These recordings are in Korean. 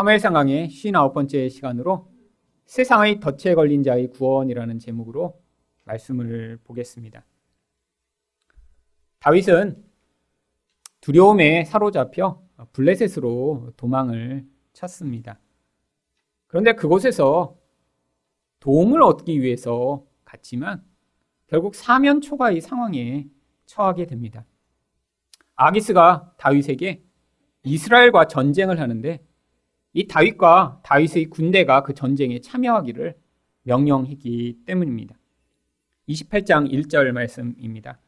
사무엘상 강의 59번째 시간으로 세상의 덫에 걸린 자의 구원이라는 제목으로 말씀을 보겠습니다. 다윗은 두려움에 사로잡혀 블레셋으로 도망을 쳤습니다. 그런데 그곳에서 도움을 얻기 위해서 갔지만 결국 사면 초과의 상황에 처하게 됩니다. 아기스가 다윗에게 이스라엘과 전쟁을 하는데 이 다윗과 다윗의 군대가 그 전쟁에 참여하기를 명령했기 때문입니다. 28장 1절 말씀입니다.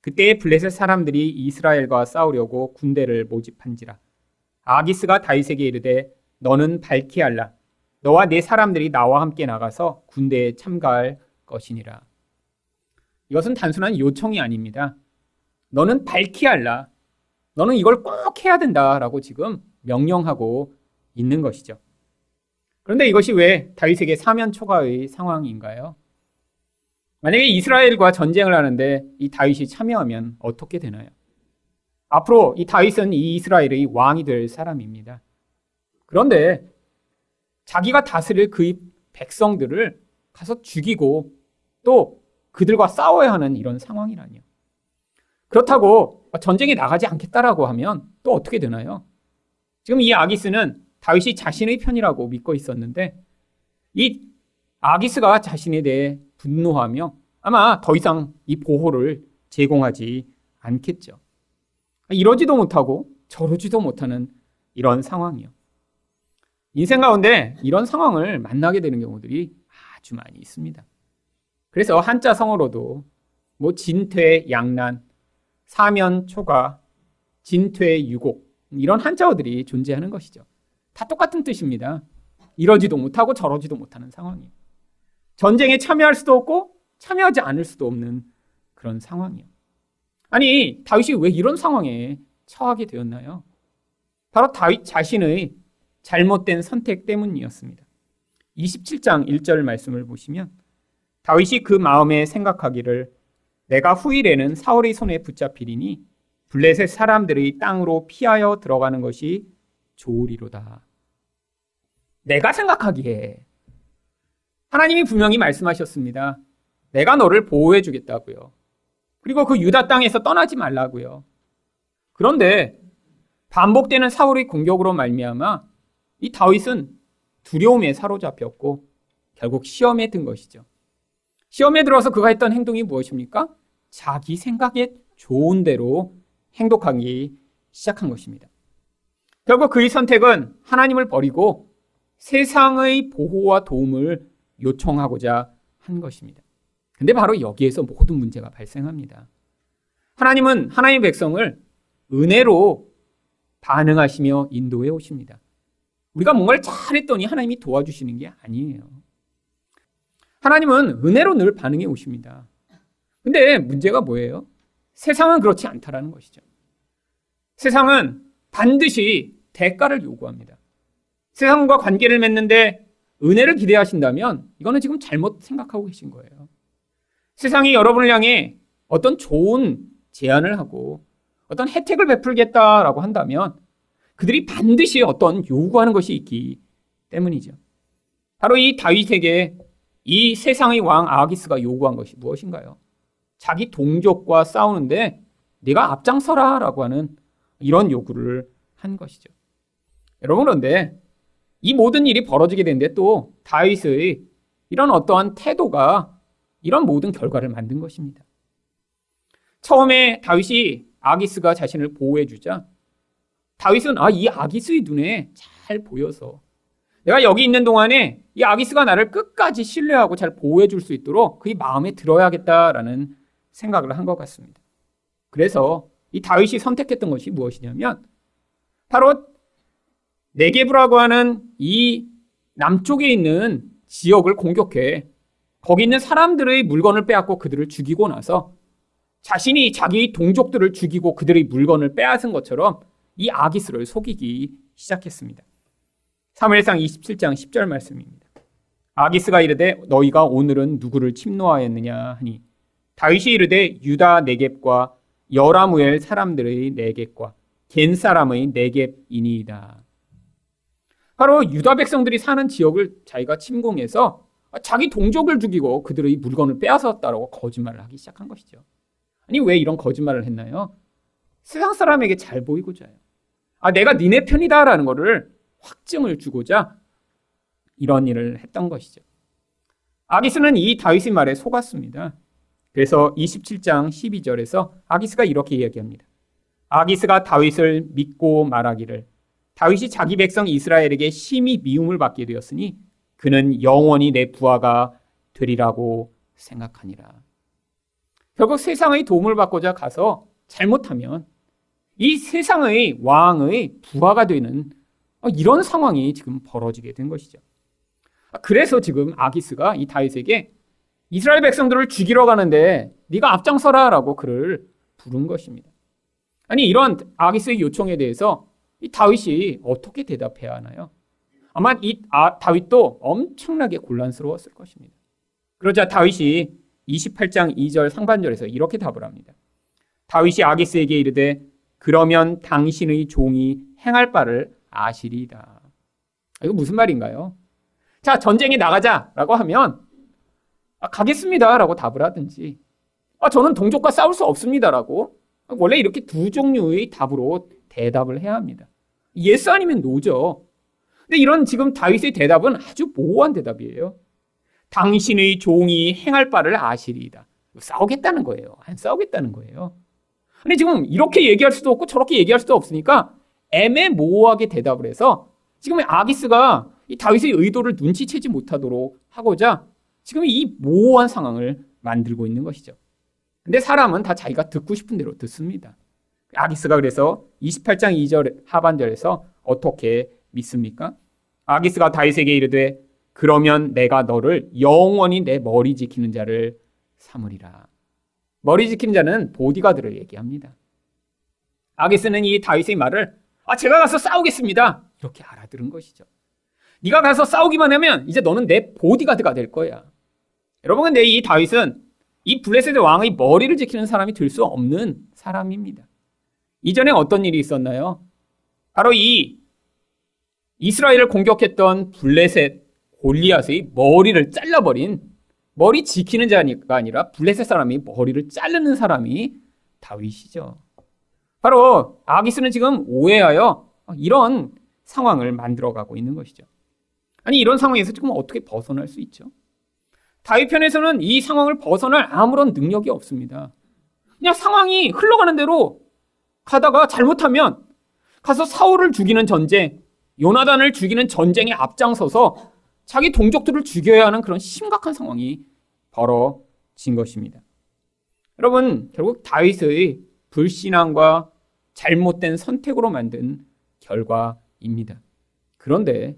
그때 블레셋 사람들이 이스라엘과 싸우려고 군대를 모집한지라. 아기스가 다윗에게 이르되 너는 밝히 알라. 너와 내 사람들이 나와 함께 나가서 군대에 참가할 것이니라. 이것은 단순한 요청이 아닙니다. 너는 밝히 알라. 너는 이걸 꼭 해야 된다라고 지금 명령하고 있는 것이죠. 그런데 이것이 왜 다윗에게 사면 초과의 상황인가요? 만약에 이스라엘과 전쟁을 하는데 이 다윗이 참여하면 어떻게 되나요? 앞으로 이 다윗은 이 이스라엘의 왕이 될 사람입니다. 그런데 자기가 다스릴 그의 백성들을 가서 죽이고 또 그들과 싸워야 하는 이런 상황이라니요. 그렇다고 전쟁에 나가지 않겠다라고 하면 또 어떻게 되나요? 지금 이 아기스는 다윗이 자신의 편이라고 믿고 있었는데 이 아기스가 자신에 대해 분노하며 아마 더 이상 이 보호를 제공하지 않겠죠. 이러지도 못하고 저러지도 못하는 이런 상황이요. 인생 가운데 이런 상황을 만나게 되는 경우들이 아주 많이 있습니다. 그래서 한자 성어로도 뭐 진퇴 양난, 사면 초가, 진퇴 유곡 이런 한자어들이 존재하는 것이죠. 다 똑같은 뜻입니다. 이러지도 못하고 저러지도 못하는 상황이에요. 전쟁에 참여할 수도 없고 참여하지 않을 수도 없는 그런 상황이에요. 아니, 다윗이 왜 이런 상황에 처하게 되었나요? 바로 다윗 자신의 잘못된 선택 때문이었습니다. 27장 1절 말씀을 보시면 다윗이 그 마음에 생각하기를 내가 후일에는 사울의 손에 붙잡히리니 블레셋 사람들의 땅으로 피하여 들어가는 것이 좋으리로다. 내가 생각하기에 하나님이 분명히 말씀하셨습니다. 내가 너를 보호해 주겠다고요. 그리고 그 유다 땅에서 떠나지 말라고요. 그런데 반복되는 사울의 공격으로 말미암아 이 다윗은 두려움에 사로잡혔고 결국 시험에 든 것이죠. 시험에 들어서 그가 했던 행동이 무엇입니까? 자기 생각에 좋은 대로 행동하기 시작한 것입니다. 결국 그의 선택은 하나님을 버리고 세상의 보호와 도움을 요청하고자 한 것입니다. 근데 바로 여기에서 모든 문제가 발생합니다. 하나님은 하나님의 백성을 은혜로 반응하시며 인도해 오십니다. 우리가 뭔가를 잘했더니 하나님이 도와주시는 게 아니에요. 하나님은 은혜로 늘 반응해 오십니다. 근데 문제가 뭐예요? 세상은 그렇지 않다라는 것이죠. 세상은 반드시 대가를 요구합니다. 세상과 관계를 맺는데 은혜를 기대하신다면 이거는 지금 잘못 생각하고 계신 거예요. 세상이 여러분을 향해 어떤 좋은 제안을 하고 어떤 혜택을 베풀겠다라고 한다면 그들이 반드시 어떤 요구하는 것이 있기 때문이죠. 바로 이 다윗에게 이 세상의 왕 아기스가 요구한 것이 무엇인가요? 자기 동족과 싸우는데 네가 앞장서라라고 하는 이런 요구를 한 것이죠. 여러분 그런데 이 모든 일이 벌어지게 되는데 또 다윗의 이런 어떠한 태도가 이런 모든 결과를 만든 것입니다. 처음에 다윗이 아기스가 자신을 보호해 주자 다윗은 아 이 아기스의 눈에 잘 보여서 내가 여기 있는 동안에 이 아기스가 나를 끝까지 신뢰하고 잘 보호해 줄 수 있도록 그의 마음에 들어야겠다라는 생각을 한 것 같습니다. 그래서 이 다윗이 선택했던 것이 무엇이냐면 바로 네게브라고 하는 이 남쪽에 있는 지역을 공격해 거기 있는 사람들의 물건을 빼앗고 그들을 죽이고 나서 자신이 자기 동족들을 죽이고 그들의 물건을 빼앗은 것처럼 이 아기스를 속이기 시작했습니다. 3무엘상 27장 10절 말씀입니다. 아기스가 이르되 너희가 오늘은 누구를 침노하였느냐 하니 다윗이 이르되 유다 네겝과 여라무엘 사람들의 네겝과 겐 사람의 네겝이니이다. 바로 유다 백성들이 사는 지역을 자기가 침공해서 자기 동족을 죽이고 그들의 물건을 빼앗았다라고 거짓말을 하기 시작한 것이죠. 아니 왜 이런 거짓말을 했나요? 세상 사람에게 잘 보이고자요. 아 내가 니네 편이다라는 것을 확증을 주고자 이런 일을 했던 것이죠. 아기스는 이 다윗의 말에 속았습니다. 그래서 27장 12절에서 아기스가 이렇게 이야기합니다. 아기스가 다윗을 믿고 말하기를 다윗이 자기 백성 이스라엘에게 심히 미움을 받게 되었으니 그는 영원히 내 부하가 되리라고 생각하니라. 결국 세상의 도움을 받고자 가서 잘못하면 이 세상의 왕의 부하가 되는 이런 상황이 지금 벌어지게 된 것이죠. 그래서 지금 아기스가 이 다윗에게 이스라엘 백성들을 죽이러 가는데 네가 앞장서라라고 그를 부른 것입니다. 아니 이런 아기스의 요청에 대해서 이 다윗이 어떻게 대답해야 하나요? 아마 이 아, 다윗도 엄청나게 곤란스러웠을 것입니다. 그러자 다윗이 28장 2절 상반절에서 이렇게 답을 합니다. 다윗이 아기스에게 이르되 그러면 당신의 종이 행할 바를 아시리이다. 이거 무슨 말인가요? 자, 전쟁에 나가자라고 하면 아, 가겠습니다라고 답을 하든지 아, 저는 동족과 싸울 수 없습니다라고 원래 이렇게 두 종류의 답으로 대답을 해야 합니다. yes 아니면 no죠. 근데 이런 지금 다윗의 대답은 아주 모호한 대답이에요. 당신의 종이 행할 바를 아시리이다. 싸우겠다는 거예요. 안 싸우겠다는 거예요. 근데 지금 이렇게 얘기할 수도 없고 저렇게 얘기할 수도 없으니까 애매모호하게 대답을 해서 지금 아기스가 이 다윗의 의도를 눈치채지 못하도록 하고자 지금 이 모호한 상황을 만들고 있는 것이죠. 근데 사람은 다 자기가 듣고 싶은 대로 듣습니다. 아기스가 그래서 28장 2절 하반절에서 어떻게 믿습니까? 아기스가 다윗에게 이르되 그러면 내가 너를 영원히 내 머리 지키는 자를 삼으리라. 머리 지키는 자는 보디가드를 얘기합니다. 아기스는 이 다윗의 말을 아 제가 가서 싸우겠습니다. 이렇게 알아들은 것이죠. 네가 가서 싸우기만 하면 이제 너는 내 보디가드가 될 거야. 여러분 근데 이 다윗은 이 블레셋의 왕의 머리를 지키는 사람이 될 수 없는 사람입니다. 이전에 어떤 일이 있었나요? 바로 이 이스라엘을 공격했던 블레셋 골리앗의 머리를 잘라버린 머리 지키는 자가 아니라 블레셋 사람이 머리를 자르는 사람이 다윗이죠. 바로 아기스는 지금 오해하여 이런 상황을 만들어가고 있는 것이죠. 아니 이런 상황에서 지금 어떻게 벗어날 수 있죠? 다윗 편에서는 이 상황을 벗어날 아무런 능력이 없습니다. 그냥 상황이 흘러가는 대로 가다가 잘못하면 가서 사울을 죽이는 전쟁, 요나단을 죽이는 전쟁에 앞장서서 자기 동족들을 죽여야 하는 그런 심각한 상황이 벌어진 것입니다. 여러분, 결국 다윗의 불신앙과 잘못된 선택으로 만든 결과입니다. 그런데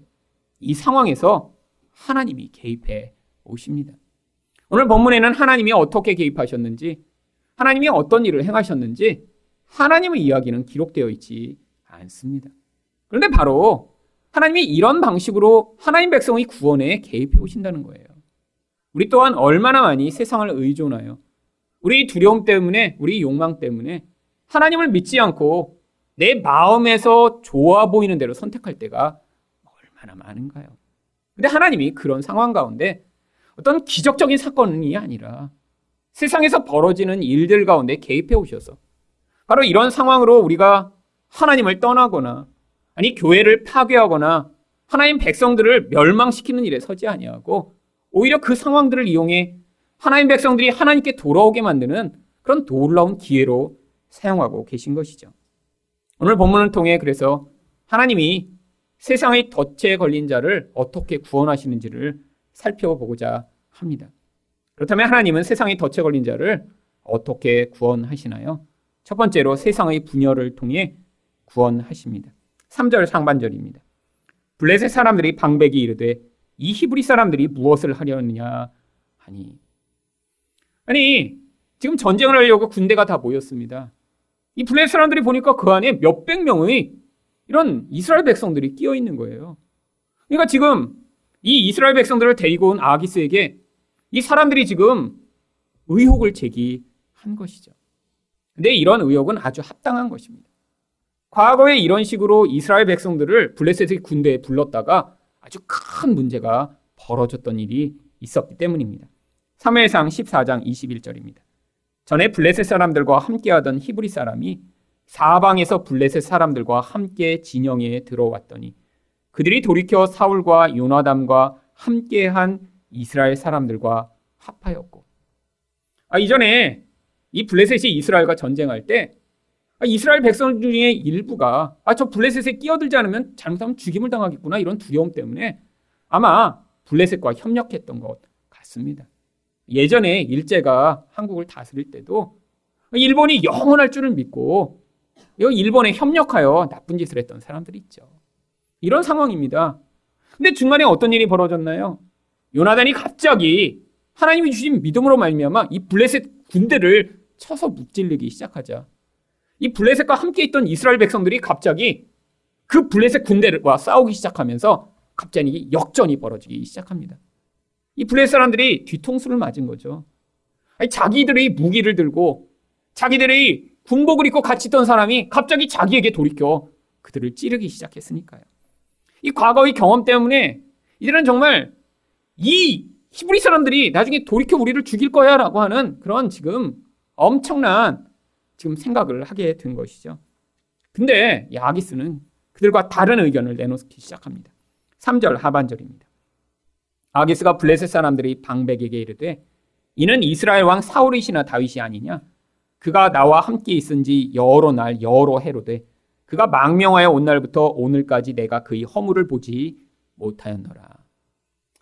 이 상황에서 하나님이 개입해 오십니다. 오늘 본문에는 하나님이 어떻게 개입하셨는지, 하나님이 어떤 일을 행하셨는지, 하나님의 이야기는 기록되어 있지 않습니다. 그런데 바로 하나님이 이런 방식으로 하나님 백성의 구원에 개입해 오신다는 거예요. 우리 또한 얼마나 많이 세상을 의존하여 우리 두려움 때문에, 우리 욕망 때문에 하나님을 믿지 않고 내 마음에서 좋아 보이는 대로 선택할 때가 얼마나 많은가요? 근데 하나님이 그런 상황 가운데 어떤 기적적인 사건이 아니라 세상에서 벌어지는 일들 가운데 개입해 오셔서 바로 이런 상황으로 우리가 하나님을 떠나거나 아니 교회를 파괴하거나 하나님 백성들을 멸망시키는 일에 서지 아니하고 오히려 그 상황들을 이용해 하나님 백성들이 하나님께 돌아오게 만드는 그런 놀라운 기회로 사용하고 계신 것이죠. 오늘 본문을 통해 그래서 하나님이 세상의 덫에 걸린 자를 어떻게 구원하시는지를 살펴보고자 합니다. 그렇다면 하나님은 세상의 덫에 걸린 자를 어떻게 구원하시나요? 첫 번째로 세상의 분열을 통해 구원하십니다. 3절 상반절입니다. 블레셋 사람들이 방백이 이르되 이 히브리 사람들이 무엇을 하려느냐 하니 아니 지금 전쟁을 하려고 군대가 다 모였습니다. 이 블레셋 사람들이 보니까 그 안에 몇백 명의 이런 이스라엘 백성들이 끼어 있는 거예요. 그러니까 지금 이 이스라엘 백성들을 데리고 온 아기스에게 이 사람들이 지금 의혹을 제기한 것이죠. 근데 이런 의혹은 아주 합당한 것입니다. 과거에 이런 식으로 이스라엘 백성들을 블레셋의 군대에 불렀다가 아주 큰 문제가 벌어졌던 일이 있었기 때문입니다. 3회상 14장 21절입니다. 전에 블레셋 사람들과 함께하던 히브리 사람이 사방에서 블레셋 사람들과 함께 진영에 들어왔더니 그들이 돌이켜 사울과 요나담과 함께한 이스라엘 사람들과 합하였고 아, 이전에 이 블레셋이 이스라엘과 전쟁할 때 아, 이스라엘 백성 중에 일부가 아, 저 블레셋에 끼어들지 않으면 잘못하면 죽임을 당하겠구나 이런 두려움 때문에 아마 블레셋과 협력했던 것 같습니다. 예전에 일제가 한국을 다스릴 때도 일본이 영원할 줄을 믿고 일본에 협력하여 나쁜 짓을 했던 사람들이 있죠. 이런 상황입니다. 근데 중간에 어떤 일이 벌어졌나요? 요나단이 갑자기 하나님이 주신 믿음으로 말미암아 이 블레셋 군대를 쳐서 묵찔리기 시작하자 이 블레셋과 함께 있던 이스라엘 백성들이 갑자기 그 블레셋 군대와 싸우기 시작하면서 갑자기 역전이 벌어지기 시작합니다. 이 블레셋 사람들이 뒤통수를 맞은 거죠. 아니, 자기들의 무기를 들고 자기들의 군복을 입고 같이 있던 사람이 갑자기 자기에게 돌이켜 그들을 찌르기 시작했으니까요. 이 과거의 경험 때문에 이들은 정말 이 히브리 사람들이 나중에 돌이켜 우리를 죽일 거야 라고 하는 그런 지금 엄청난 지금 생각을 하게 된 것이죠. 근데 야기스는 그들과 다른 의견을 내놓기 시작합니다. 3절 하반절입니다. 아기스가 블레셋 사람들이 방백에게 이르되 이는 이스라엘 왕 사울이시나 다윗이 아니냐 그가 나와 함께 있은 지 여러 날 여러 해로되 그가 망명하여 온 날부터 오늘까지 내가 그의 허물을 보지 못하였노라.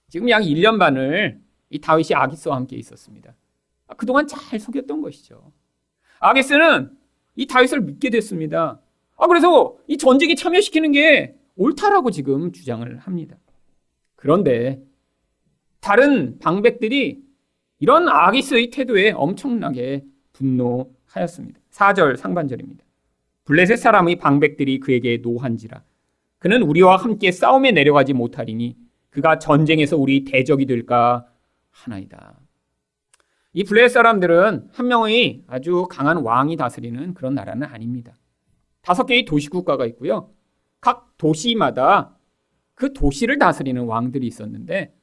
지금 약 1년 반을 이 다윗이 아기스와 함께 있었습니다. 아, 그동안 잘 속였던 것이죠. 아기스는 이 다윗을 믿게 됐습니다. 아, 그래서 이 전쟁에 참여시키는 게 옳다라고 지금 주장을 합니다. 그런데 다른 방백들이 이런 아기스의 태도에 엄청나게 분노하였습니다. 4절 상반절입니다. 블레셋 사람의 방백들이 그에게 노한지라. 그는 우리와 함께 싸움에 내려가지 못하리니 그가 전쟁에서 우리 대적이 될까 하나이다. 이 블레셋 사람들은 한 명의 아주 강한 왕이 다스리는 그런 나라는 아닙니다. 다섯 개의 도시 국가가 있고요. 각 도시마다 그 도시를 다스리는 왕들이 있었는데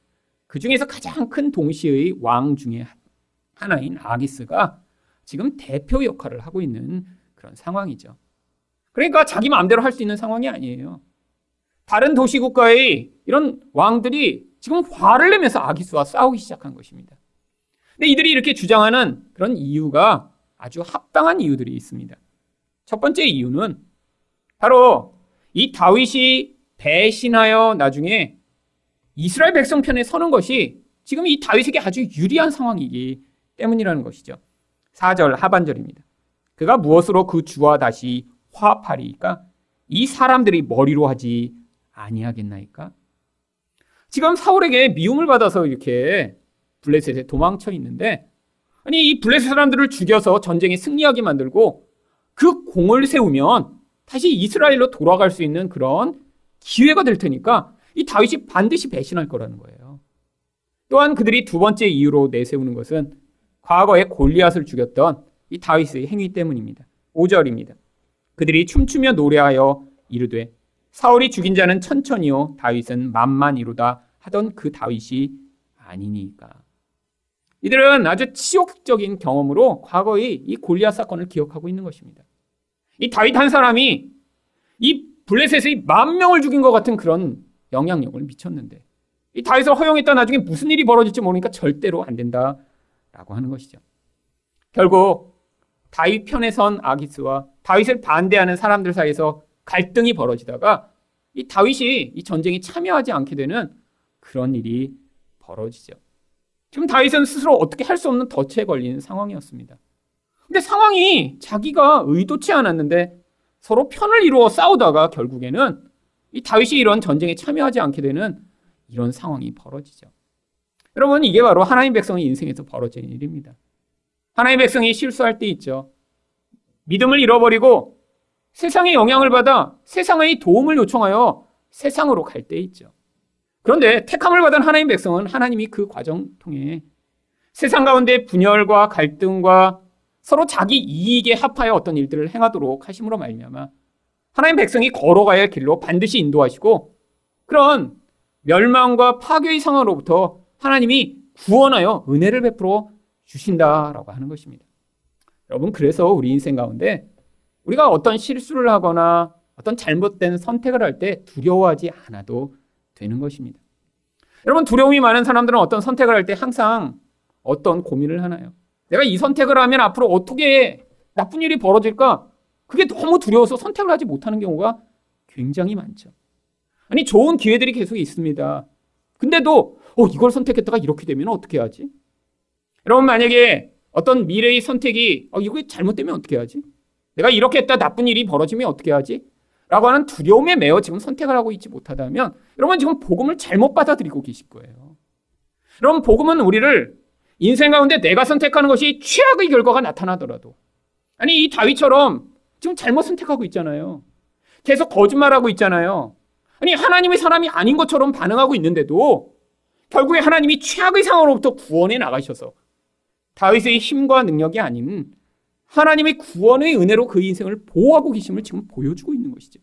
그 중에서 가장 큰 동시의 왕 중에 하나인 아기스가 지금 대표 역할을 하고 있는 그런 상황이죠. 그러니까 자기 마음대로 할 수 있는 상황이 아니에요. 다른 도시 국가의 이런 왕들이 지금 화를 내면서 아기스와 싸우기 시작한 것입니다. 근데 이들이 이렇게 주장하는 그런 이유가 아주 합당한 이유들이 있습니다. 첫 번째 이유는 바로 이 다윗이 배신하여 나중에 이스라엘 백성 편에 서는 것이 지금 이 다윗에게 아주 유리한 상황이기 때문이라는 것이죠. 4절 하반절입니다. 그가 무엇으로 그 주와 다시 화합하리까? 이 사람들이 머리로 하지 아니하겠나이까? 지금 사울에게 미움을 받아서 이렇게 블레셋에 도망쳐 있는데 아니 이 블레셋 사람들을 죽여서 전쟁에 승리하게 만들고 그 공을 세우면 다시 이스라엘로 돌아갈 수 있는 그런 기회가 될 테니까 이 다윗이 반드시 배신할 거라는 거예요. 또한 그들이 두 번째 이유로 내세우는 것은 과거에 골리앗을 죽였던 이 다윗의 행위 때문입니다. 5절입니다. 그들이 춤추며 노래하여 이르되 사울이 죽인 자는 천천히요 다윗은 만만이로다 하던 그 다윗이 아니니까. 이들은 아주 치욕적인 경험으로 과거의 이 골리앗 사건을 기억하고 있는 것입니다. 이 다윗 한 사람이 이 블레셋의 만 명을 죽인 것 같은 그런 영향력을 미쳤는데 이 다윗을 허용했다 나중에 무슨 일이 벌어질지 모르니까 절대로 안 된다라고 하는 것이죠. 결국 다윗 편에 선 아기스와 다윗을 반대하는 사람들 사이에서 갈등이 벌어지다가 이 다윗이 이 전쟁에 참여하지 않게 되는 그런 일이 벌어지죠. 지금 다윗은 스스로 어떻게 할 수 없는 덫에 걸린 상황이었습니다. 근데 상황이 자기가 의도치 않았는데 서로 편을 이루어 싸우다가 결국에는 이 다윗이 이런 전쟁에 참여하지 않게 되는 이런 상황이 벌어지죠. 여러분, 이게 바로 하나님 백성의 인생에서 벌어지는 일입니다. 하나님 백성이 실수할 때 있죠. 믿음을 잃어버리고 세상의 영향을 받아 세상의 도움을 요청하여 세상으로 갈 때 있죠. 그런데 택함을 받은 하나님 백성은 하나님이 그 과정 통해 세상 가운데 분열과 갈등과 서로 자기 이익에 합하여 어떤 일들을 행하도록 하심으로 말미암아 하나님 백성이 걸어가야 할 길로 반드시 인도하시고 그런 멸망과 파괴의 상황으로부터 하나님이 구원하여 은혜를 베풀어 주신다라고 하는 것입니다. 여러분, 그래서 우리 인생 가운데 우리가 어떤 실수를 하거나 어떤 잘못된 선택을 할 때 두려워하지 않아도 되는 것입니다. 여러분, 두려움이 많은 사람들은 어떤 선택을 할 때 항상 어떤 고민을 하나요? 내가 이 선택을 하면 앞으로 어떻게 나쁜 일이 벌어질까? 그게 너무 두려워서 선택을 하지 못하는 경우가 굉장히 많죠. 아니, 좋은 기회들이 계속 있습니다. 근데도, 어, 이걸 선택했다가 이렇게 되면 어떻게 하지? 여러분, 만약에 어떤 미래의 선택이, 어, 이거 잘못되면 어떻게 하지? 내가 이렇게 했다 나쁜 일이 벌어지면 어떻게 하지? 라고 하는 두려움에 매여 지금 선택을 하고 있지 못하다면, 여러분 지금 복음을 잘못 받아들이고 계실 거예요. 여러분, 복음은 우리를 인생 가운데 내가 선택하는 것이 최악의 결과가 나타나더라도, 아니, 이 다윗처럼 지금 잘못 선택하고 있잖아요. 계속 거짓말하고 있잖아요. 아니, 하나님의 사람이 아닌 것처럼 반응하고 있는데도 결국에 하나님이 최악의 상황으로부터 구원해 나가셔서 다윗의 힘과 능력이 아닌 하나님의 구원의 은혜로 그 인생을 보호하고 계심을 지금 보여주고 있는 것이죠.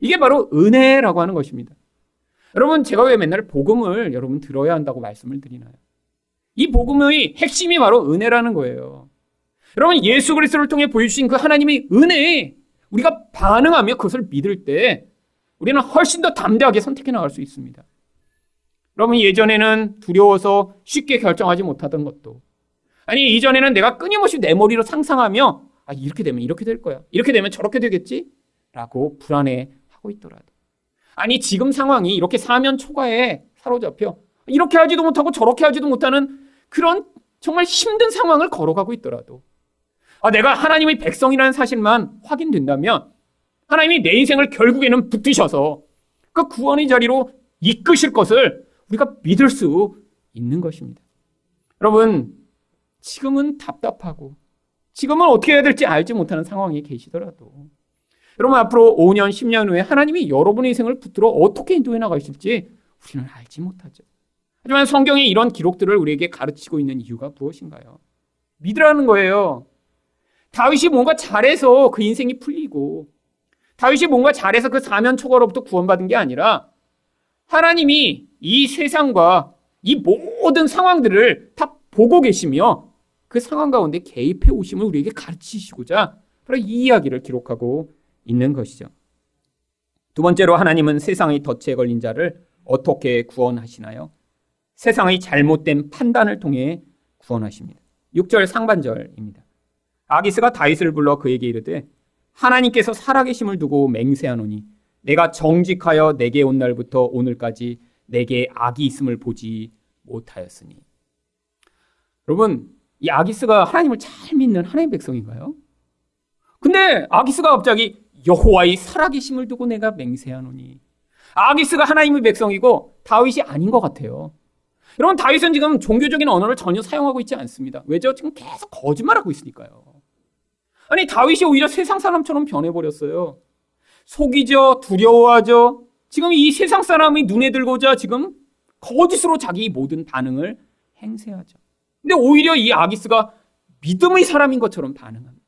이게 바로 은혜라고 하는 것입니다. 여러분, 제가 왜 맨날 복음을 여러분 들어야 한다고 말씀을 드리나요? 이 복음의 핵심이 바로 은혜라는 거예요. 여러분, 예수 그리스도를 통해 보여주신 그 하나님의 은혜에 우리가 반응하며 그것을 믿을 때 우리는 훨씬 더 담대하게 선택해 나갈 수 있습니다. 여러분, 예전에는 두려워서 쉽게 결정하지 못하던 것도 아니, 이전에는 내가 끊임없이 내 머리로 상상하며 아, 이렇게 되면 이렇게 될 거야. 이렇게 되면 저렇게 되겠지? 라고 불안해 하고 있더라도. 아니, 지금 상황이 이렇게 사면 초과에 사로잡혀 이렇게 하지도 못하고 저렇게 하지도 못하는 그런 정말 힘든 상황을 걸어가고 있더라도 아, 내가 하나님의 백성이라는 사실만 확인된다면 하나님이 내 인생을 결국에는 붙드셔서 그 구원의 자리로 이끄실 것을 우리가 믿을 수 있는 것입니다. 여러분, 지금은 답답하고 지금은 어떻게 해야 될지 알지 못하는 상황에 계시더라도 여러분 앞으로 5년, 10년 후에 하나님이 여러분의 인생을 붙들어 어떻게 인도해 나가실지 우리는 알지 못하죠. 하지만 성경이 이런 기록들을 우리에게 가르치고 있는 이유가 무엇인가요? 믿으라는 거예요. 다윗이 뭔가 잘해서 그 인생이 풀리고 다윗이 뭔가 잘해서 그 사면 초과로부터 구원받은 게 아니라 하나님이 이 세상과 이 모든 상황들을 다 보고 계시며 그 상황 가운데 개입해 오심을 우리에게 가르치시고자 바로 이 이야기를 기록하고 있는 것이죠. 두 번째로 하나님은 세상의 덫에 걸린 자를 어떻게 구원하시나요? 세상의 잘못된 판단을 통해 구원하십니다. 6절 상반절입니다. 아기스가 다윗을 불러 그에게 이르되 하나님께서 살아계심을 두고 맹세하노니 내가 정직하여 내게 온 날부터 오늘까지 내게 악이 있음을 보지 못하였으니. 여러분, 이 아기스가 하나님을 잘 믿는 하나님 백성인가요? 근데 아기스가 갑자기 여호와의 살아계심을 두고 내가 맹세하노니. 아기스가 하나님의 백성이고 다윗이 아닌 것 같아요. 여러분 다윗은 지금 종교적인 언어를 전혀 사용하고 있지 않습니다. 왜죠? 지금 계속 거짓말하고 있으니까요. 아니 다윗이 오히려 세상 사람처럼 변해버렸어요. 속이죠, 두려워하죠. 지금 이 세상 사람이 눈에 들고자 지금 거짓으로 자기 모든 반응을 행세하죠. 근데 오히려 이 아기스가 믿음의 사람인 것처럼 반응합니다.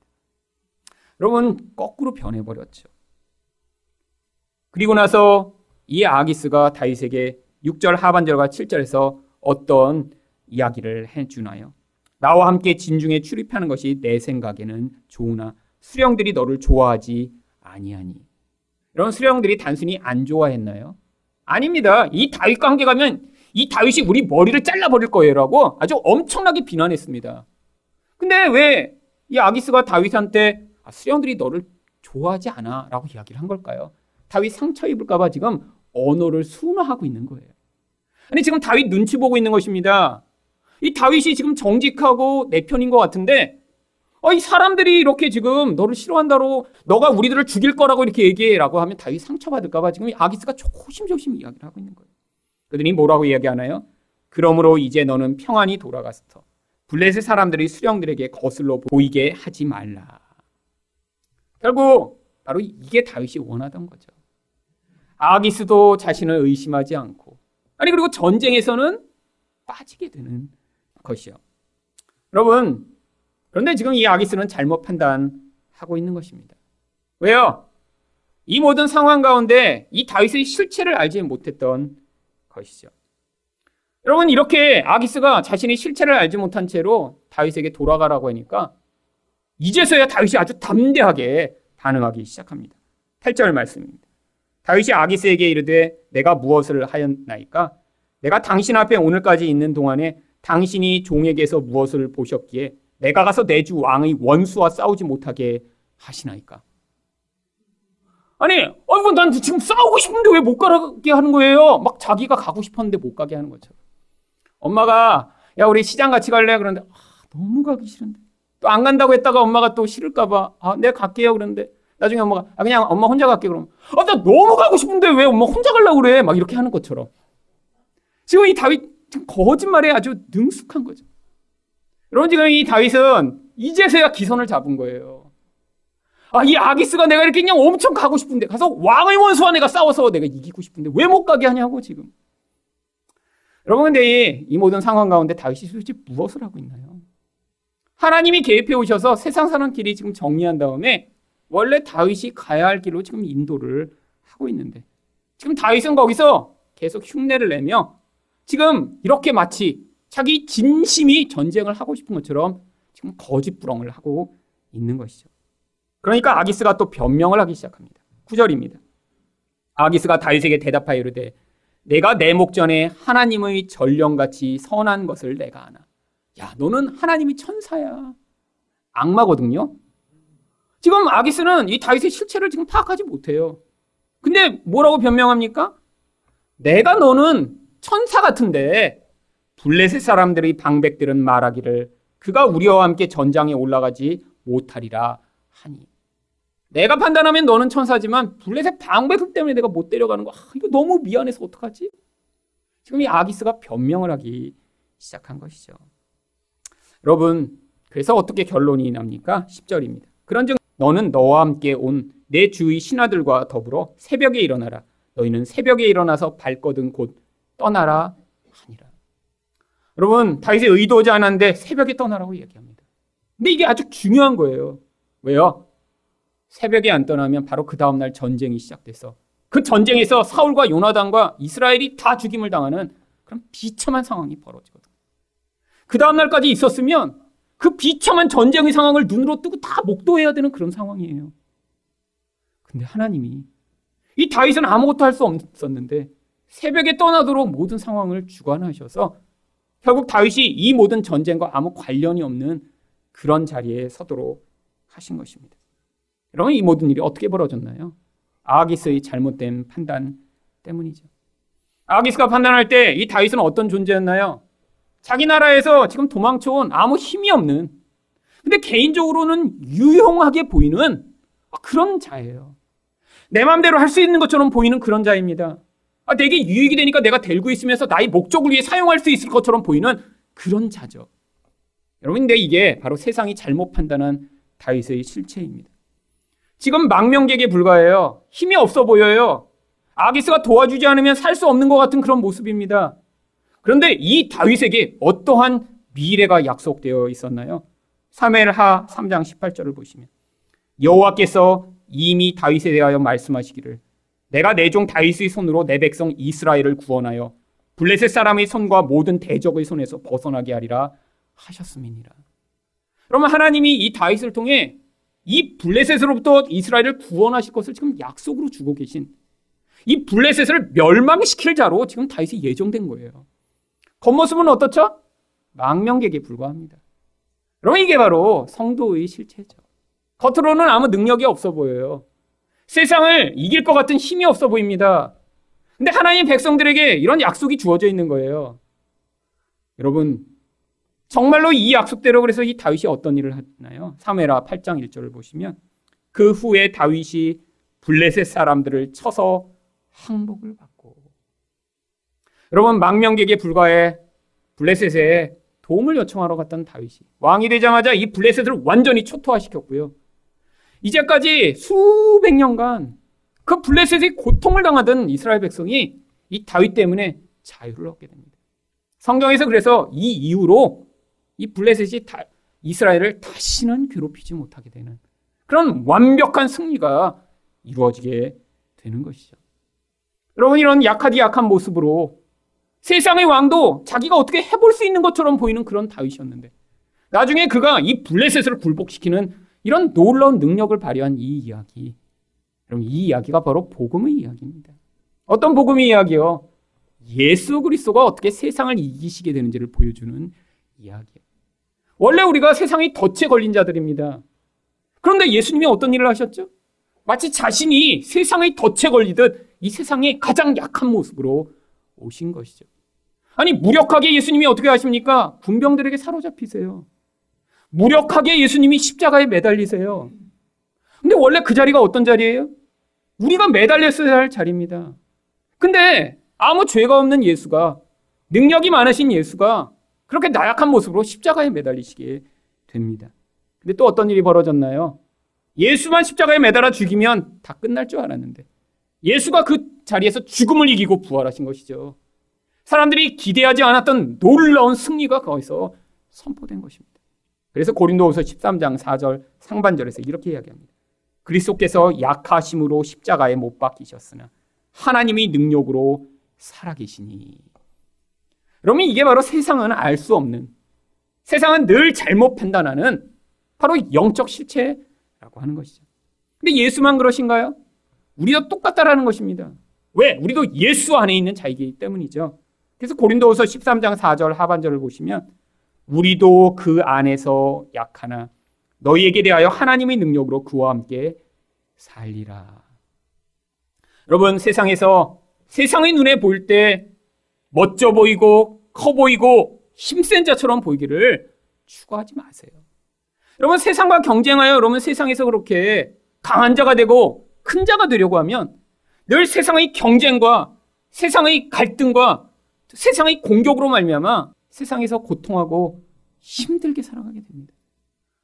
여러분, 거꾸로 변해버렸죠. 그리고 나서 이 아기스가 다윗에게 6절 하반절과 7절에서 어떤 이야기를 해주나요? 나와 함께 진중에 출입하는 것이 내 생각에는 좋으나 수령들이 너를 좋아하지 아니하니. 이런 수령들이 단순히 안 좋아했나요? 아닙니다. 이 다윗과 함께 가면 이 다윗이 우리 머리를 잘라버릴 거예요라고 아주 엄청나게 비난했습니다. 근데 왜 이 아기스가 다윗한테 아, 수령들이 너를 좋아하지 않아 라고 이야기를 한 걸까요? 다윗 상처 입을까봐 지금 언어를 순화하고 있는 거예요. 아니 지금 다윗 눈치 보고 있는 것입니다. 이 다윗이 지금 정직하고 내 편인 것 같은데 어, 이 사람들이 이렇게 지금 너를 싫어한다로 너가 우리들을 죽일 거라고 이렇게 얘기해 라고 하면 다윗 상처받을까봐 지금 아기스가 조심조심 이야기를 하고 있는 거예요. 그들이 뭐라고 이야기하나요? 그러므로 이제 너는 평안히 돌아가서 블레셋 사람들이 수령들에게 거슬러 보이게 하지 말라. 결국 바로 이게 다윗이 원하던 거죠. 아기스도 자신을 의심하지 않고 아니 그리고 전쟁에서는 빠지게 되는 것이요. 여러분 그런데 지금 이 아기스는 잘못 판단하고 있는 것입니다. 왜요? 이 모든 상황 가운데 이 다윗의 실체를 알지 못했던 것이죠. 여러분 이렇게 아기스가 자신의 실체를 알지 못한 채로 다윗에게 돌아가라고 하니까 이제서야 다윗이 아주 담대하게 반응하기 시작합니다. 8절 말씀입니다. 다윗이 아기스에게 이르되 내가 무엇을 하였나이까? 내가 당신 앞에 오늘까지 있는 동안에 당신이 종에게서 무엇을 보셨기에 내가 가서 내 주 왕의 원수와 싸우지 못하게 하시나이까? 아니, 아이고, 난 지금 싸우고 싶은데 왜 못 가게 하는 거예요? 막 자기가 가고 싶었는데 못 가게 하는 것처럼. 엄마가, 야, 우리 시장 같이 갈래? 그런데, 아, 너무 가기 싫은데. 또 안 간다고 했다가 엄마가 또 싫을까봐, 아, 내가 갈게요. 그런데, 나중에 엄마가, 아, 그냥 엄마 혼자 갈게. 그러면, 아, 나 너무 가고 싶은데 왜 엄마 혼자 가려고 그래? 막 이렇게 하는 것처럼. 지금 이 다윗, 지금 거짓말에 아주 능숙한 거죠. 여러분, 지금 이 다윗은 이제서야 기선을 잡은 거예요. 아, 이 아기스가 내가 이렇게 그냥 엄청 가고 싶은데, 가서 왕의 원수와 내가 싸워서 내가 이기고 싶은데, 왜 못 가게 하냐고, 지금. 여러분, 근데 이, 이 모든 상황 가운데 다윗이 도대체 무엇을 하고 있나요? 하나님이 개입해 오셔서 세상 사는 길이 지금 정리한 다음에, 원래 다윗이 가야 할 길로 지금 인도를 하고 있는데, 지금 다윗은 거기서 계속 흉내를 내며, 지금 이렇게 마치 자기 진심이 전쟁을 하고 싶은 것처럼 지금 거짓부렁을 하고 있는 것이죠. 그러니까 아기스가 또 변명을 하기 시작합니다. 9절입니다. 아기스가 다윗에게 대답하여 이르되 내가 내 목전에 하나님의 전령같이 선한 것을 내가 아나. 야, 너는 하나님이 천사야. 악마거든요. 지금 아기스는 이 다윗의 실체를 지금 파악하지 못해요. 근데 뭐라고 변명합니까? 내가 너는 천사 같은데 블레셋 사람들의 방백들은 말하기를 그가 우리와 함께 전장에 올라가지 못하리라 하니. 내가 판단하면 너는 천사지만 블레셋 방백들 때문에 내가 못 데려가는 거 아, 이거 너무 미안해서 어떡하지? 지금 이 아기스가 변명을 하기 시작한 것이죠. 여러분 그래서 어떻게 결론이 납니까? 10절입니다. 그런즉 너는 너와 함께 온 내 주의 신하들과 더불어 새벽에 일어나라. 너희는 새벽에 일어나서 발거든 곧 떠나라 하니라. 여러분 다윗이 의도하지 않았는데 새벽에 떠나라고 얘기합니다. 근데 이게 아주 중요한 거예요. 왜요? 새벽에 안 떠나면 바로 그 다음날 전쟁이 시작돼서 그 전쟁에서 사울과 요나단과 이스라엘이 다 죽임을 당하는 그런 비참한 상황이 벌어지거든. 그 다음날까지 있었으면 그 비참한 전쟁의 상황을 눈으로 뜨고 다 목도해야 되는 그런 상황이에요. 근데 하나님이 이 다윗은 아무것도 할 수 없었는데 새벽에 떠나도록 모든 상황을 주관하셔서 결국 다윗이 이 모든 전쟁과 아무 관련이 없는 그런 자리에 서도록 하신 것입니다. 여러분 이 모든 일이 어떻게 벌어졌나요? 아기스의 잘못된 판단 때문이죠. 아기스가 판단할 때 이 다윗은 어떤 존재였나요? 자기 나라에서 지금 도망쳐온 아무 힘이 없는 근데 개인적으로는 유용하게 보이는 그런 자예요. 내 마음대로 할 수 있는 것처럼 보이는 그런 자입니다. 아, 내게 유익이 되니까 내가 들고 있으면서 나의 목적을 위해 사용할 수 있을 것처럼 보이는 그런 자죠. 여러분, 근데 이게 바로 세상이 잘못 판단한 다윗의 실체입니다. 지금 망명객에 불과해요. 힘이 없어 보여요. 아기스가 도와주지 않으면 살 수 없는 것 같은 그런 모습입니다. 그런데 이 다윗에게 어떠한 미래가 약속되어 있었나요? 3회하 3장 18절을 보시면 여호와께서 이미 다윗에 대하여 말씀하시기를 내가 내 종 다윗의 손으로 내 백성 이스라엘을 구원하여 블레셋 사람의 손과 모든 대적의 손에서 벗어나게 하리라 하셨음이니라. 그러면 하나님이 이 다윗을 통해 이 블레셋으로부터 이스라엘을 구원하실 것을 지금 약속으로 주고 계신 이 블레셋을 멸망시킬 자로 지금 다윗이 예정된 거예요. 겉모습은 어떻죠? 망명객에 불과합니다. 그럼 이게 바로 성도의 실체죠. 겉으로는 아무 능력이 없어 보여요. 세상을 이길 것 같은 힘이 없어 보입니다. 근데 하나님 백성들에게 이런 약속이 주어져 있는 거예요. 여러분, 정말로 이 약속대로 그래서 이 다윗이 어떤 일을 하나요? 사무엘하 8장 1절을 보시면 그 후에 다윗이 블레셋 사람들을 쳐서 항복을 받고 여러분 망명객에 불과해 블레셋에 도움을 요청하러 갔던 다윗이 왕이 되자마자 이 블레셋을 완전히 초토화시켰고요. 이제까지 수백 년간 그 블레셋의 고통을 당하던 이스라엘 백성이 이 다윗 때문에 자유를 얻게 됩니다. 성경에서 그래서 이 이후로 이 블레셋이 다, 이스라엘을 다시는 괴롭히지 못하게 되는 그런 완벽한 승리가 이루어지게 되는 것이죠. 여러분 이런 약하디 약한 모습으로 세상의 왕도 자기가 어떻게 해볼 수 있는 것처럼 보이는 그런 다윗이었는데 나중에 그가 이 블레셋을 굴복시키는 이런 놀라운 능력을 발휘한 이 이야기 그럼 이 이야기가 바로 복음의 이야기입니다. 어떤 복음의 이야기요? 예수 그리스도가 어떻게 세상을 이기시게 되는지를 보여주는 이야기예요. 원래 우리가 세상의 덫에 걸린 자들입니다. 그런데 예수님이 어떤 일을 하셨죠? 마치 자신이 세상의 덫에 걸리듯 이 세상의 가장 약한 모습으로 오신 것이죠. 아니, 무력하게 예수님이 어떻게 하십니까? 군병들에게 사로잡히세요. 무력하게 예수님이 십자가에 매달리세요. 근데 원래 그 자리가 어떤 자리예요? 우리가 매달렸어야 할 자리입니다. 근데 아무 죄가 없는 예수가, 능력이 많으신 예수가 그렇게 나약한 모습으로 십자가에 매달리시게 됩니다. 근데 또 어떤 일이 벌어졌나요? 예수만 십자가에 매달아 죽이면 다 끝날 줄 알았는데 예수가 그 자리에서 죽음을 이기고 부활하신 것이죠. 사람들이 기대하지 않았던 놀라운 승리가 거기서 선포된 것입니다. 그래서 고린도후서 13장 4절 상반절에서 이렇게 이야기합니다. 그리스도께서 약하심으로 십자가에 못 박히셨으나 하나님이 능력으로 살아계시니. 그러면 이게 바로 세상은 알 수 없는 세상은 늘 잘못 판단하는 바로 영적 실체라고 하는 것이죠. 근데 예수만 그러신가요? 우리도 똑같다라는 것입니다. 왜? 우리도 예수 안에 있는 자이기 때문이죠. 그래서 고린도후서 13장 4절 하반절을 보시면 우리도 그 안에서 약하나 너희에게 대하여 하나님의 능력으로 그와 함께 살리라. 여러분 세상에서 세상의 눈에 볼 때 멋져 보이고 커 보이고 힘센 자처럼 보이기를 추구하지 마세요. 여러분 세상과 경쟁하여 여러분 세상에서 그렇게 강한 자가 되고 큰 자가 되려고 하면 늘 세상의 경쟁과 세상의 갈등과 세상의 공격으로 말미암아 세상에서 고통하고 힘들게 살아가게 됩니다.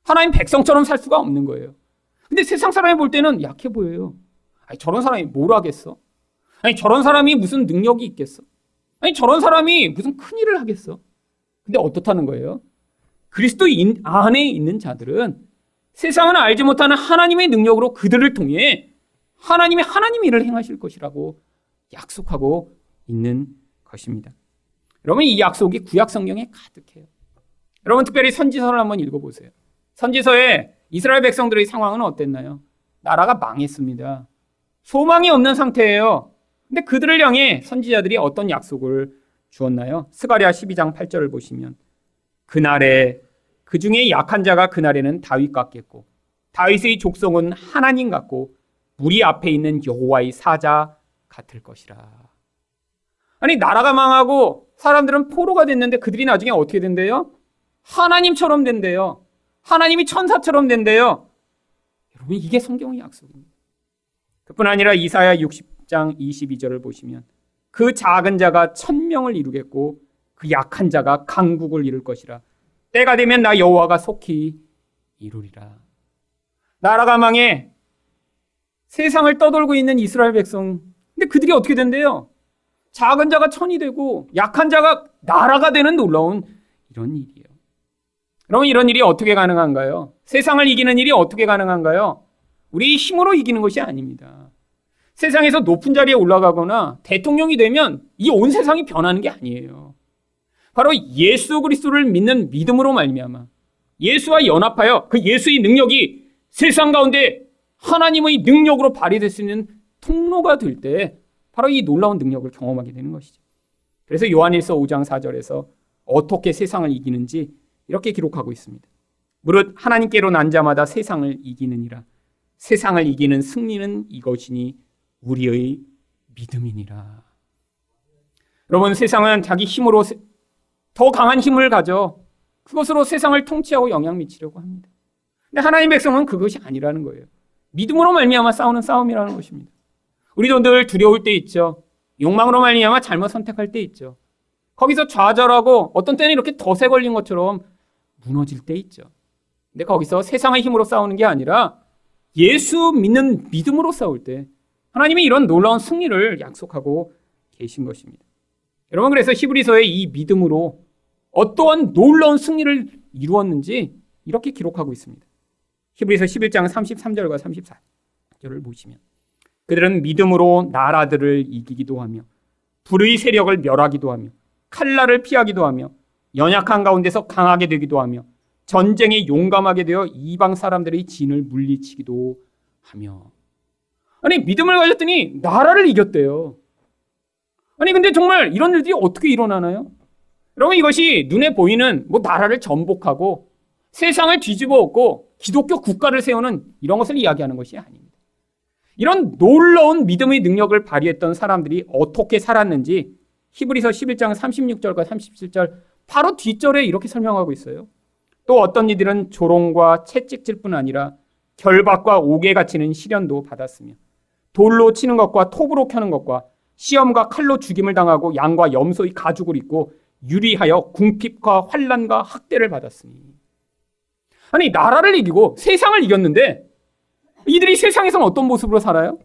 하나님 백성처럼 살 수가 없는 거예요. 근데 세상 사람이 볼 때는 약해 보여요. 아니, 저런 사람이 뭘 하겠어? 아니, 저런 사람이 무슨 능력이 있겠어? 아니, 저런 사람이 무슨 큰 일을 하겠어? 근데 어떻다는 거예요? 그리스도 안에 있는 자들은 세상은 알지 못하는 하나님의 능력으로 그들을 통해 하나님의 하나님 일을 행하실 것이라고 약속하고 있는 것입니다. 여러분 이 약속이 구약 성경에 가득해요. 여러분 특별히 선지서를 한번 읽어보세요. 선지서에 이스라엘 백성들의 상황은 어땠나요? 나라가 망했습니다. 소망이 없는 상태예요. 근데 그들을 향해 선지자들이 어떤 약속을 주었나요? 스가랴 12장 8절을 보시면 그날에 그 중에 약한 자가 그날에는 다윗 같겠고 다윗의 족속은 하나님 같고 우리 앞에 있는 여호와의 사자 같을 것이라. 아니 나라가 망하고 사람들은 포로가 됐는데 그들이 나중에 어떻게 된대요? 하나님처럼 된대요. 하나님이 천사처럼 된대요. 여러분 이게 성경의 약속입니다. 그뿐 아니라 이사야 60 장 22절을 보시면 그 작은 자가 천명을 이루겠고 그 약한 자가 강국을 이룰 것이라. 때가 되면 나 여호와가 속히 이루리라. 나라가 망해 세상을 떠돌고 있는 이스라엘 백성. 근데 그들이 어떻게 된대요? 작은 자가 천이 되고 약한 자가 나라가 되는 놀라운 이런 일이에요. 그러면 이런 일이 어떻게 가능한가요? 세상을 이기는 일이 어떻게 가능한가요? 우리 힘으로 이기는 것이 아닙니다. 세상에서 높은 자리에 올라가거나 대통령이 되면 이 온 세상이 변하는 게 아니에요. 바로 예수 그리스도를 믿는 믿음으로 말미암아 예수와 연합하여 그 예수의 능력이 세상 가운데 하나님의 능력으로 발휘될 수 있는 통로가 될 때 바로 이 놀라운 능력을 경험하게 되는 것이죠. 그래서 요한일서 5장 4절에서 어떻게 세상을 이기는지 이렇게 기록하고 있습니다. 무릇 하나님께로 난 자마다 세상을 이기느니라. 세상을 이기는 승리는 이것이니 우리의 믿음이니라. 여러분 세상은 자기 힘으로 더 강한 힘을 가져 그것으로 세상을 통치하고 영향 미치려고 합니다. 근데 하나님 백성은 그것이 아니라는 거예요. 믿음으로 말미암아 싸우는 싸움이라는 것입니다. 우리도 늘 두려울 때 있죠. 욕망으로 말미암아 잘못 선택할 때 있죠. 거기서 좌절하고 어떤 때는 이렇게 덫에 걸린 것처럼 무너질 때 있죠. 근데 거기서 세상의 힘으로 싸우는 게 아니라 예수 믿는 믿음으로 싸울 때 하나님이 이런 놀라운 승리를 약속하고 계신 것입니다. 여러분 그래서 히브리서의 이 믿음으로 어떠한 놀라운 승리를 이루었는지 이렇게 기록하고 있습니다. 히브리서 11장 33절과 34절을 보시면 그들은 믿음으로 나라들을 이기기도 하며 불의 세력을 멸하기도 하며 칼날을 피하기도 하며 연약한 가운데서 강하게 되기도 하며 전쟁에 용감하게 되어 이방 사람들의 진을 물리치기도 하며 아니 믿음을 가졌더니 나라를 이겼대요. 아니 근데 정말 이런 일들이 어떻게 일어나나요? 여러분 이것이 눈에 보이는 뭐 나라를 전복하고 세상을 뒤집어 엎고 기독교 국가를 세우는 이런 것을 이야기하는 것이 아닙니다. 이런 놀라운 믿음의 능력을 발휘했던 사람들이 어떻게 살았는지 히브리서 11장 36절과 37절 바로 뒷절에 이렇게 설명하고 있어요. 또 어떤 이들은 조롱과 채찍질 뿐 아니라 결박과 옥에 갇히는 시련도 받았으며 돌로 치는 것과 톱으로 켜는 것과 시험과 칼로 죽임을 당하고 양과 염소의 가죽을 입고 유리하여 궁핍과 환란과 학대를 받았으니 아니 나라를 이기고 세상을 이겼는데 이들이 세상에서는 어떤 모습으로 살아요?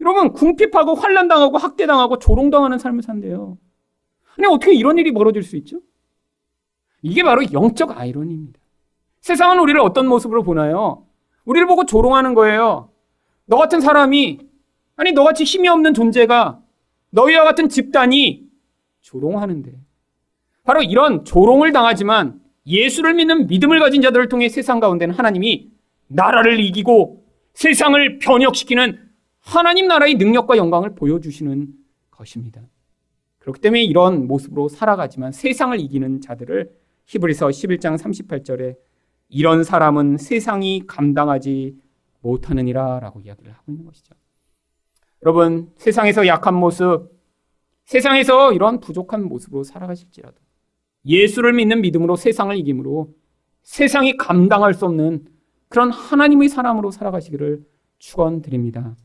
여러분 궁핍하고 환란당하고 학대당하고 조롱당하는 삶을 산대요. 아니 어떻게 이런 일이 벌어질 수 있죠? 이게 바로 영적 아이러니입니다. 세상은 우리를 어떤 모습으로 보나요? 우리를 보고 조롱하는 거예요. 너 같은 사람이 아니 너같이 힘이 없는 존재가 너희와 같은 집단이 조롱하는데 바로 이런 조롱을 당하지만 예수를 믿는 믿음을 가진 자들을 통해 세상 가운데는 하나님이 나라를 이기고 세상을 변혁시키는 하나님 나라의 능력과 영광을 보여주시는 것입니다. 그렇기 때문에 이런 모습으로 살아가지만 세상을 이기는 자들을 히브리서 11장 38절에 이런 사람은 세상이 감당하지 못하느니라 라고 이야기를 하고 있는 것이죠. 여러분, 세상에서 약한 모습, 세상에서 이런 부족한 모습으로 살아가실지라도 예수를 믿는 믿음으로 세상을 이김으로 세상이 감당할 수 없는 그런 하나님의 사람으로 살아가시기를 축원드립니다.